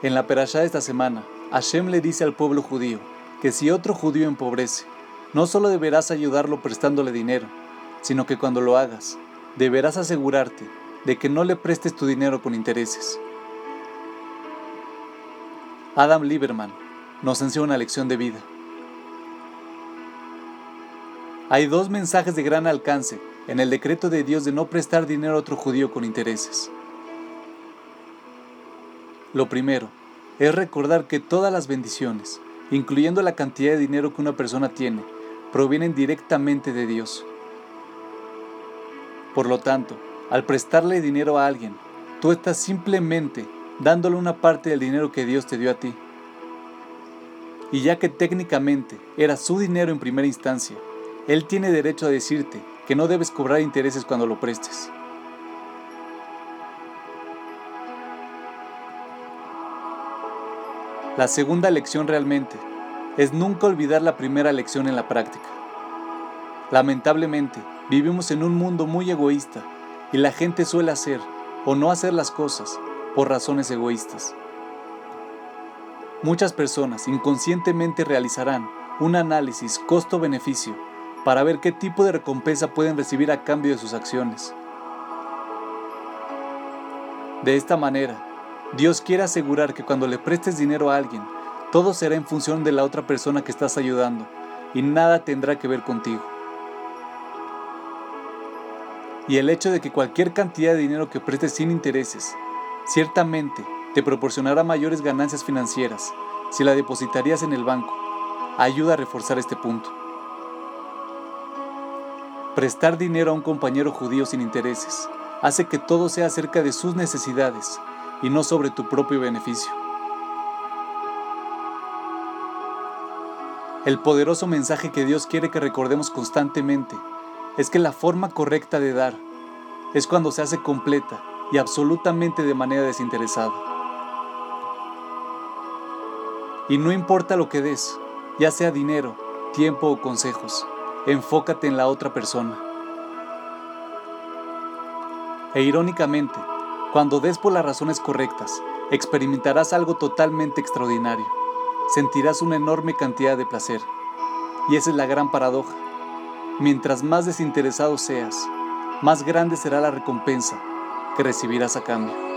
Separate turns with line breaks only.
En la perashá de esta semana, Hashem le dice al pueblo judío que si otro judío empobrece, no solo deberás ayudarlo prestándole dinero, sino que cuando lo hagas, deberás asegurarte de que no le prestes tu dinero con intereses. Adam Lieberman nos enseña una lección de vida. Hay dos mensajes de gran alcance en el decreto de Dios de no prestar dinero a otro judío con intereses. Lo primero es recordar que todas las bendiciones, incluyendo la cantidad de dinero que una persona tiene, provienen directamente de Dios. Por lo tanto, al prestarle dinero a alguien, tú estás simplemente dándole una parte del dinero que Dios te dio a ti. Y ya que técnicamente era su dinero en primera instancia, Él tiene derecho a decirte que no debes cobrar intereses cuando lo prestes. La segunda lección realmente es nunca olvidar la primera lección en la práctica. Lamentablemente, vivimos en un mundo muy egoísta y la gente suele hacer o no hacer las cosas por razones egoístas. Muchas personas inconscientemente realizarán un análisis costo-beneficio para ver qué tipo de recompensa pueden recibir a cambio de sus acciones. De esta manera, Dios quiere asegurar que cuando le prestes dinero a alguien, todo será en función de la otra persona que estás ayudando y nada tendrá que ver contigo. Y el hecho de que cualquier cantidad de dinero que prestes sin intereses, ciertamente te proporcionará mayores ganancias financieras si la depositarías en el banco, ayuda a reforzar este punto. Prestar dinero a un compañero judío sin intereses hace que todo sea acerca de sus necesidades y no sobre tu propio beneficio. El poderoso mensaje que Dios quiere que recordemos constantemente es que la forma correcta de dar es cuando se hace completa y absolutamente de manera desinteresada. Y no importa lo que des, ya sea dinero, tiempo o consejos, enfócate en la otra persona. E irónicamente, cuando des por las razones correctas, experimentarás algo totalmente extraordinario. Sentirás una enorme cantidad de placer. Y esa es la gran paradoja. Mientras más desinteresado seas, más grande será la recompensa que recibirás a cambio.